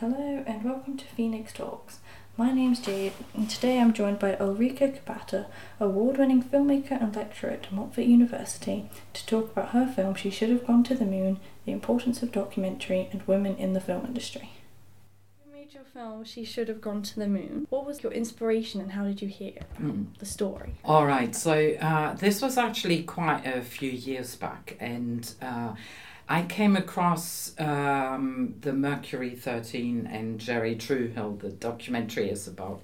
Hello and welcome to Phoenix Talks. My name's Jade and today I'm joined by Ulrika Kubatta, award winning filmmaker and lecturer at De Montfort University, to talk about her film She Should Have Gone to the Moon, the importance of documentary and women in the film industry. You made your film She Should Have Gone to the Moon. What was your inspiration and how did you hear Mm. the story? All right, so uh, this was actually quite a few years back, and uh, I came across um, the Mercury 13 and Jerri Truhill. The documentary is about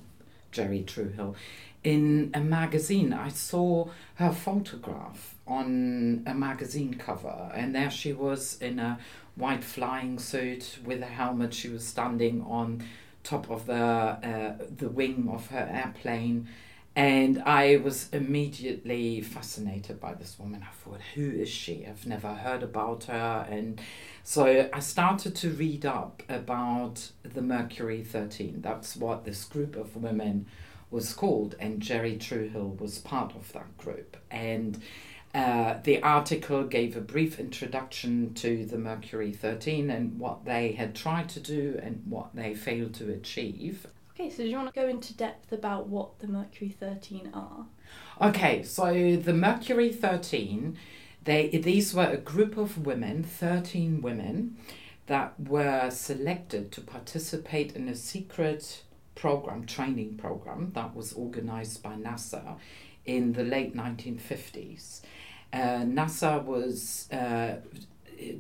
Jerri Truhill. In a magazine, I saw her photograph on a magazine cover, and there she was in a white flying suit with a helmet. She was standing on top of the uh, the wing of her airplane and I was immediately fascinated by this woman. I thought, who is she? I've never heard about her. And so I started to read up about the Mercury 13. That's what this group of women was called. And Jerri Truhill was part of that group. And uh, the article gave a brief introduction to the Mercury 13 and what they had tried to do and what they failed to achieve. Okay, so do you want to go into depth about what the Mercury 13 are? Okay, so the Mercury 13, they these were a group of women, 13 women, that were selected to participate in a secret program, training program that was organized by NASA in the late 1950s. Uh, NASA was uh,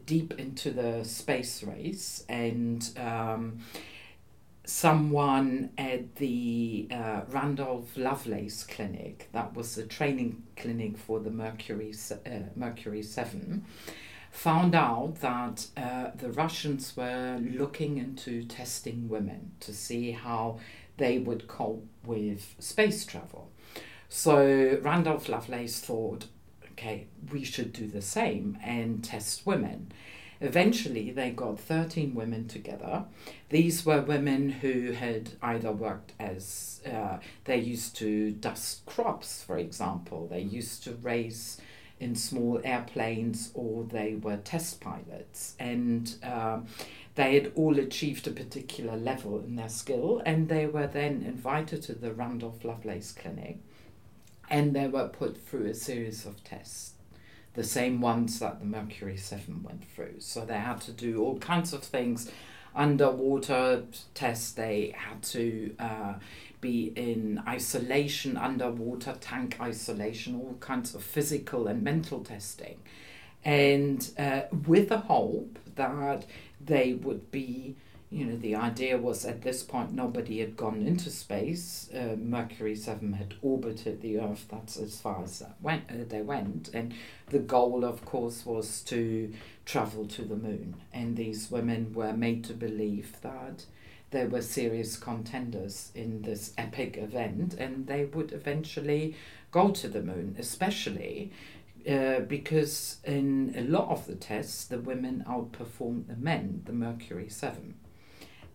deep into the space race and um, someone at the uh, Randolph Lovelace Clinic, that was the training clinic for the Mercury, uh, Mercury 7, found out that uh, the Russians were looking into testing women to see how they would cope with space travel. So Randolph Lovelace thought, okay, we should do the same and test women. Eventually, they got 13 women together. These were women who had either worked as, uh, they used to dust crops, for example, they used to race in small airplanes, or they were test pilots. And um, they had all achieved a particular level in their skill, and they were then invited to the Randolph Lovelace Clinic, and they were put through a series of tests the same ones that the Mercury 7 went through. So they had to do all kinds of things underwater tests, they had to uh, be in isolation, underwater tank isolation, all kinds of physical and mental testing. And uh, with the hope that they would be you know, the idea was at this point nobody had gone into space. Uh, Mercury 7 had orbited the Earth, that's as far as that went, uh, they went. And the goal, of course, was to travel to the moon. And these women were made to believe that there were serious contenders in this epic event and they would eventually go to the moon, especially. Uh, because in a lot of the tests, the women outperformed the men, the Mercury 7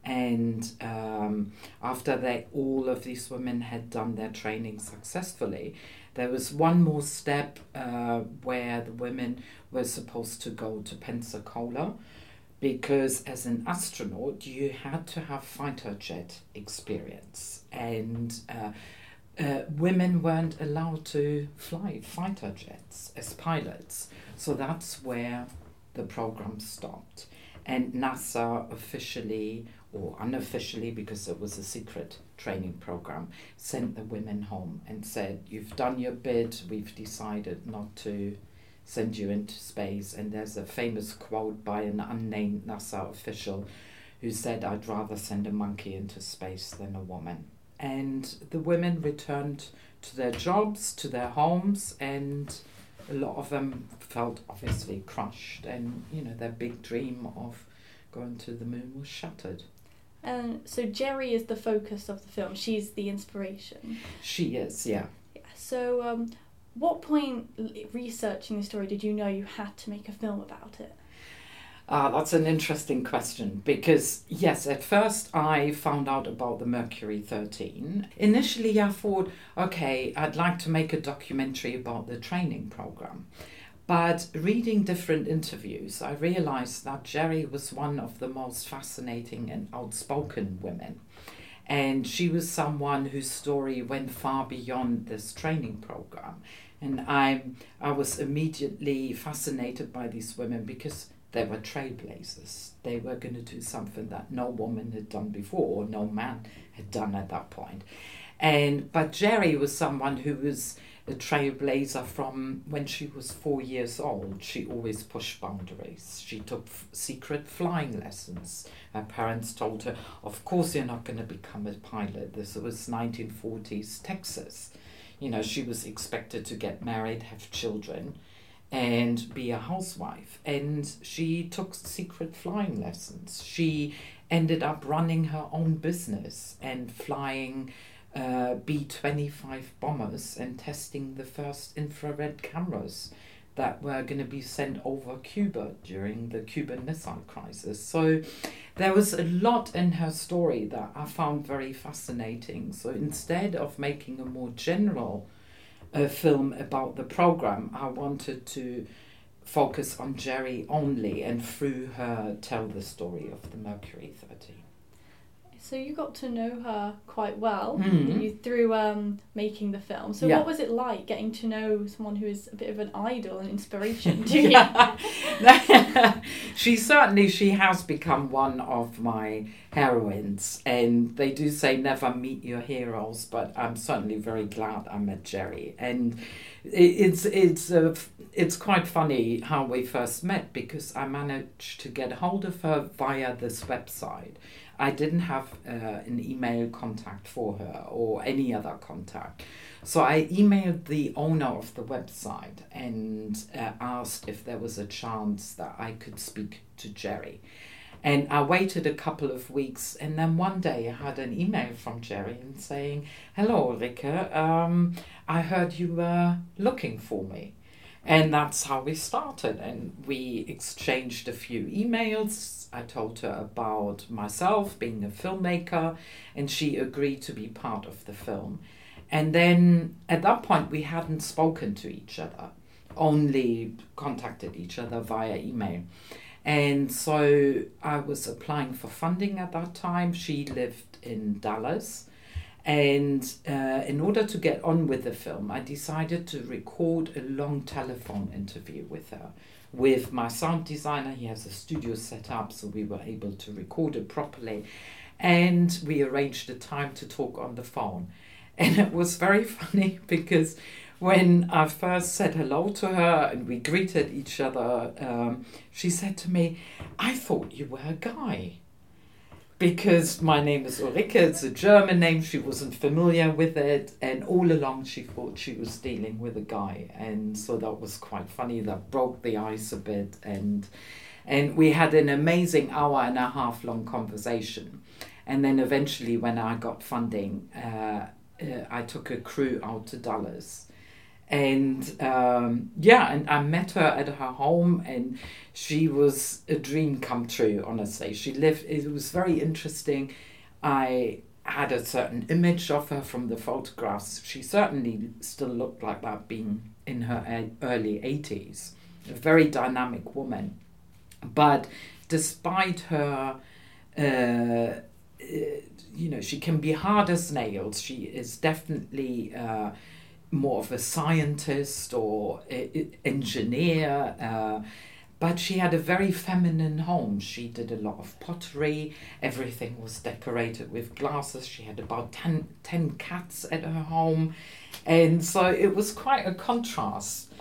and um, after they all of these women had done their training successfully. There was one more step uh, where the women were supposed to go to pensacola because as an astronaut you had to have fighter jet experience. And uh, uh, women weren't allowed to fly fighter jets as pilots. So that's where the program stopped and nasa officially or unofficially because it was a secret training program, sent the women home and said, You've done your bit, we've decided not to send you into space. And there's a famous quote by an unnamed NASA official who said, I'd rather send a monkey into space than a woman. And the women returned to their jobs, to their homes, and a lot of them felt obviously crushed, and you know, their big dream of going to the moon was shattered. And so Jerri is the focus of the film. She's the inspiration. She is, yeah. Yeah. So, um, what point researching the story did you know you had to make a film about it? Ah, that's an interesting question because, yes, at first I found out about the Mercury 13. Initially, I thought, okay, I'd like to make a documentary about the training program. But reading different interviews, I realized that Jerri was one of the most fascinating and outspoken women. And she was someone whose story went far beyond this training program. And I, I was immediately fascinated by these women because they were trailblazers. They were going to do something that no woman had done before, or no man had done at that point. And but Jerri was someone who was a trailblazer from when she was four years old. She always pushed boundaries. She took f- secret flying lessons. Her parents told her, "Of course, you're not going to become a pilot." This was 1940s Texas. You know, she was expected to get married, have children, and be a housewife. And she took secret flying lessons. She ended up running her own business and flying uh, B 25 bombers and testing the first infrared cameras that were going to be sent over Cuba during the Cuban Missile Crisis. So there was a lot in her story that I found very fascinating. So instead of making a more general uh, film about the program, I wanted to focus on Jerri only and through her tell the story of the Mercury 13. So you got to know her quite well Mhm. you through um, making the film. So Yeah. what was it like getting to know someone who is a bit of an idol and inspiration to you? She certainly she has become one of my heroines and they do say never meet your heroes but i'm certainly very glad i met Jerri and it, it's it's uh, it's quite funny how we first met because i managed to get hold of her via this website i didn't have uh, an email contact for her or any other contact so I emailed the owner of the website and uh, asked if there was a chance that I could speak to Jerri. And I waited a couple of weeks, and then one day I had an email from Jerri and saying, "Hello, Ulrike. Um, I heard you were looking for me." And that's how we started. And we exchanged a few emails. I told her about myself being a filmmaker, and she agreed to be part of the film. And then at that point, we hadn't spoken to each other, only contacted each other via email. And so I was applying for funding at that time. She lived in Dallas. And uh, in order to get on with the film, I decided to record a long telephone interview with her. With my sound designer, he has a studio set up, so we were able to record it properly. And we arranged a time to talk on the phone. And it was very funny because when I first said hello to her and we greeted each other, um, she said to me, I thought you were a guy. Because my name is Ulrike, it's a German name, she wasn't familiar with it, and all along she thought she was dealing with a guy. And so that was quite funny, that broke the ice a bit. And, and we had an amazing hour and a half long conversation. And then eventually, when I got funding, uh, uh, I took a crew out to Dallas. And um, yeah, and I met her at her home, and she was a dream come true, honestly. She lived, it was very interesting. I had a certain image of her from the photographs. She certainly still looked like that, being in her early 80s. A very dynamic woman. But despite her uh, uh, you know, she can be hard as nails. She is definitely uh, more of a scientist or engineer. Uh, but she had a very feminine home. She did a lot of pottery. Everything was decorated with glasses. She had about 10, 10 cats at her home. And so it was quite a contrast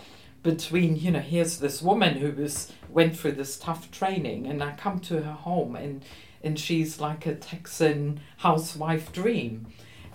between, you know, here's this woman who was went through this tough training and I come to her home and and she's like a Texan housewife dream.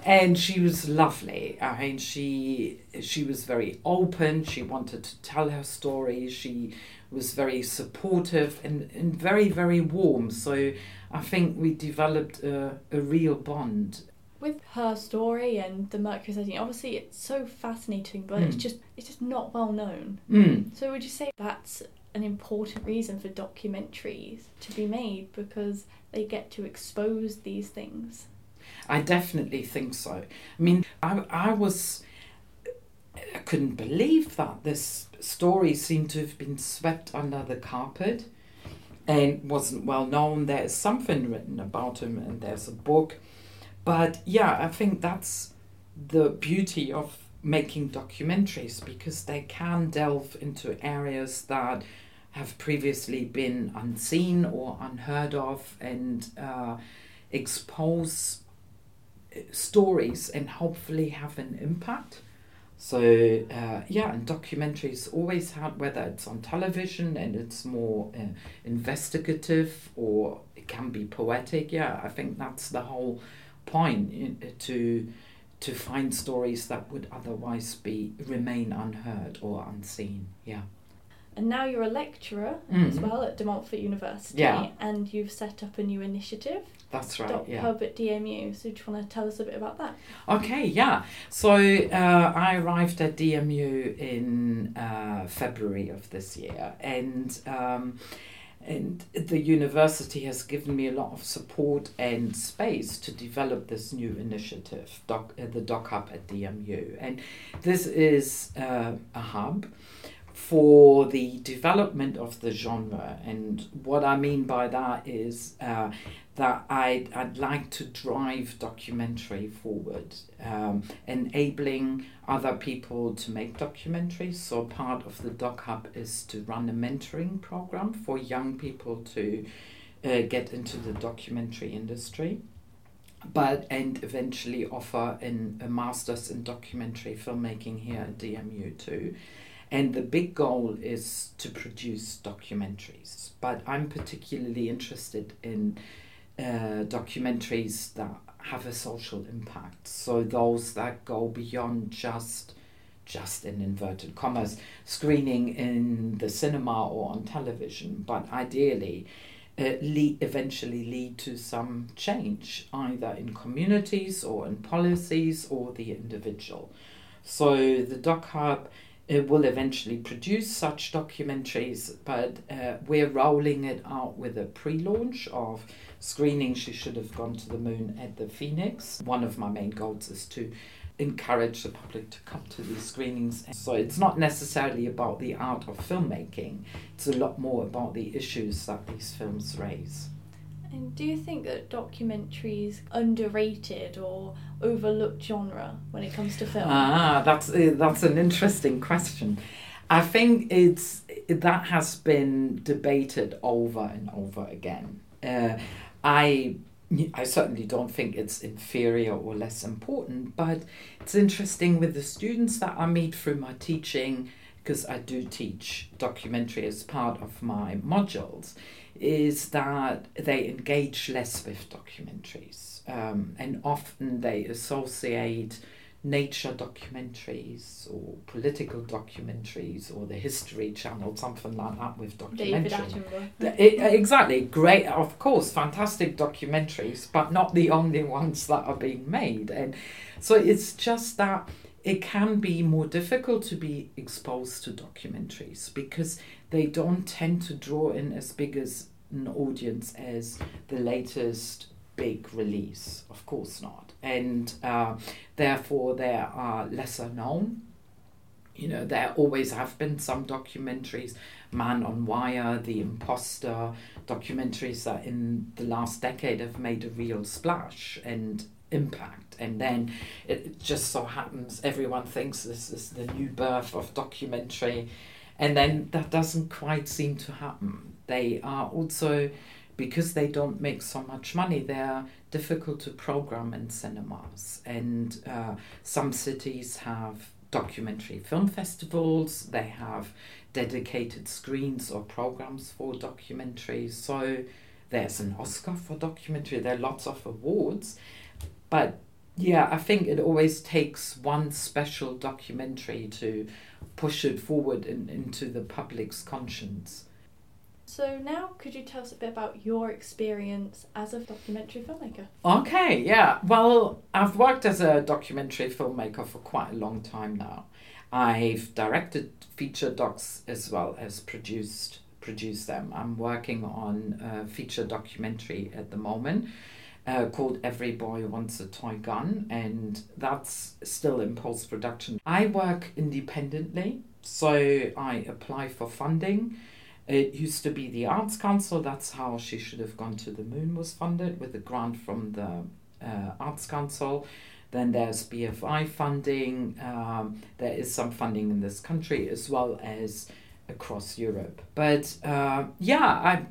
And she was lovely. I mean, she she was very open. She wanted to tell her story. She was very supportive and, and very very warm. So I think we developed a, a real bond. With her story and the Mercury setting, obviously it's so fascinating, but it's Mm. just it's just not well known. Mm. So would you say that's an important reason for documentaries to be made because they get to expose these things? I definitely think so. I mean, I, I was couldn't believe that this story seemed to have been swept under the carpet and wasn't well known. There's something written about him, and there's a book. But yeah, I think that's the beauty of making documentaries because they can delve into areas that have previously been unseen or unheard of and uh, expose stories and hopefully have an impact. So uh, yeah, and documentaries always had whether it's on television and it's more uh, investigative or it can be poetic. Yeah, I think that's the whole point uh, to to find stories that would otherwise be remain unheard or unseen. Yeah. And now you're a lecturer Mm. as well at De Montfort University, Yeah. and you've set up a new initiative, That's right. Doc yeah. Hub at DMU. So do you want to tell us a bit about that? Okay, yeah. So uh, I arrived at DMU in uh, February of this year, and um, and the university has given me a lot of support and space to develop this new initiative, doc, uh, the Doc Hub at DMU, and this is uh, a hub for the development of the genre. And what I mean by that is uh, that I'd, I'd like to drive documentary forward, um, enabling other people to make documentaries. So, part of the Doc Hub is to run a mentoring program for young people to uh, get into the documentary industry. But and eventually offer in a master's in documentary filmmaking here at DMU too. And the big goal is to produce documentaries. But I'm particularly interested in uh, documentaries that have a social impact. So those that go beyond just just in inverted commas screening in the cinema or on television, but ideally uh, lead, eventually lead to some change either in communities or in policies or the individual. So the Doc Hub it will eventually produce such documentaries, but uh, we're rolling it out with a pre launch of screening She Should Have Gone to the Moon at the Phoenix. One of my main goals is to encourage the public to come to these screenings. So it's not necessarily about the art of filmmaking, it's a lot more about the issues that these films raise. And do you think that documentaries underrated or overlooked genre when it comes to film? Ah, that's uh, that's an interesting question. I think it's that has been debated over and over again. Uh, I I certainly don't think it's inferior or less important, but it's interesting with the students that I meet through my teaching because I do teach documentary as part of my modules is that they engage less with documentaries um, and often they associate nature documentaries or political documentaries or the history channel something like that with documentary. David Attenborough. The- it- exactly. Great of course fantastic documentaries but not the only ones that are being made. And so it's just that it can be more difficult to be exposed to documentaries because they don't tend to draw in as big as an audience as the latest big release. Of course not. And uh, therefore they are lesser known. You know there always have been some documentaries. Man on wire the imposter documentaries that in the last decade have made a real splash and impact. And then it just so happens everyone thinks this is the new birth of documentary and then that doesn't quite seem to happen. They are also because they don't make so much money they're difficult to program in cinemas. And uh, some cities have documentary film festivals they have dedicated screens or programs for documentaries so there's an oscar for documentary there are lots of awards. But yeah i think it always takes one special documentary to push it forward in, into the public's conscience So now, could you tell us a bit about your experience as a documentary filmmaker? Okay, yeah. Well, I've worked as a documentary filmmaker for quite a long time now. I've directed feature docs as well as produced produced them. I'm working on a feature documentary at the moment, uh, called Every Boy Wants a Toy Gun, and that's still in post production. I work independently, so I apply for funding. It used to be the Arts Council, that's how She Should Have Gone to the Moon was funded with a grant from the uh, Arts Council. Then there's BFI funding, um, there is some funding in this country as well as across Europe. But uh, yeah, I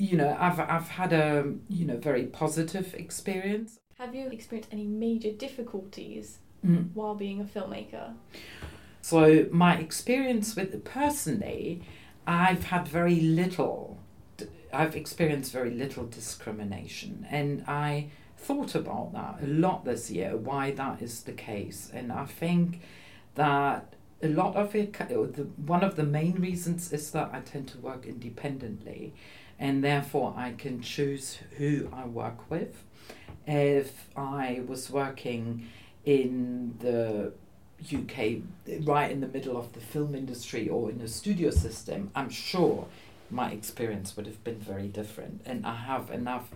you know, I've I've had a you know very positive experience. Have you experienced any major difficulties Mm. while being a filmmaker? So my experience with it personally, I've had very little. I've experienced very little discrimination, and I thought about that a lot this year. Why that is the case, and I think that a lot of it. The, one of the main reasons is that I tend to work independently, and therefore I can choose who I work with. If I was working in the UK, right in the middle of the film industry or in a studio system, I'm sure my experience would have been very different. And I have enough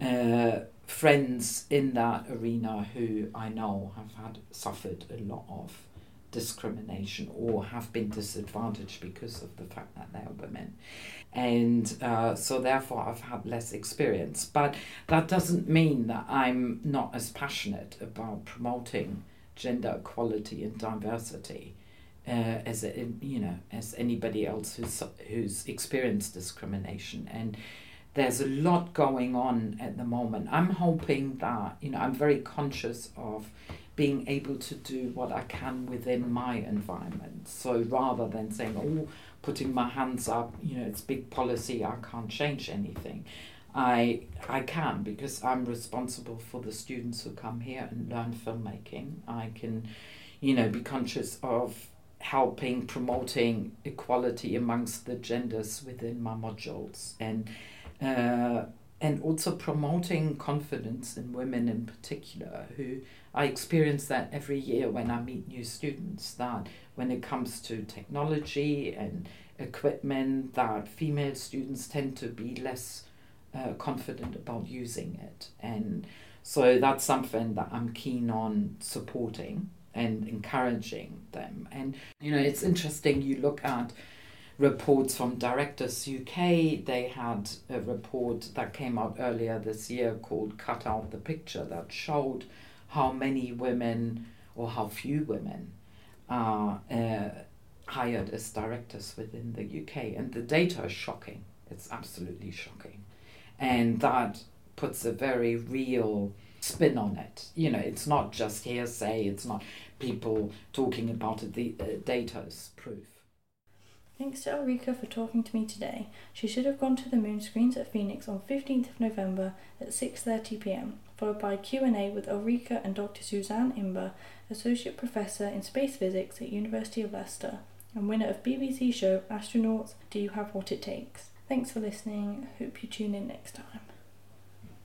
uh, friends in that arena who I know have had suffered a lot of discrimination or have been disadvantaged because of the fact that they are women. And uh, so, therefore, I've had less experience. But that doesn't mean that I'm not as passionate about promoting gender equality and diversity uh, as a, you know as anybody else who's who's experienced discrimination and there's a lot going on at the moment i'm hoping that you know i'm very conscious of being able to do what i can within my environment so rather than saying oh putting my hands up you know it's big policy i can't change anything I I can because I'm responsible for the students who come here and learn filmmaking. I can, you know, be conscious of helping promoting equality amongst the genders within my modules and uh, and also promoting confidence in women in particular who I experience that every year when I meet new students that when it comes to technology and equipment that female students tend to be less uh, confident about using it. And so that's something that I'm keen on supporting and encouraging them. And, you know, it's interesting, you look at reports from Directors UK, they had a report that came out earlier this year called Cut Out the Picture that showed how many women or how few women are uh, hired as directors within the UK. And the data is shocking. It's absolutely shocking and that puts a very real spin on it. You know, it's not just hearsay, it's not people talking about it, the uh, data's proof. Thanks to Ulrika for talking to me today. She should have gone to the moon screens at Phoenix on 15th of November at 6.30pm, followed by Q&A with Ulrika and Dr. Suzanne Imber, Associate Professor in Space Physics at University of Leicester, and winner of BBC show Astronauts, Do You Have What It Takes? Thanks for listening. Hope you tune in next time.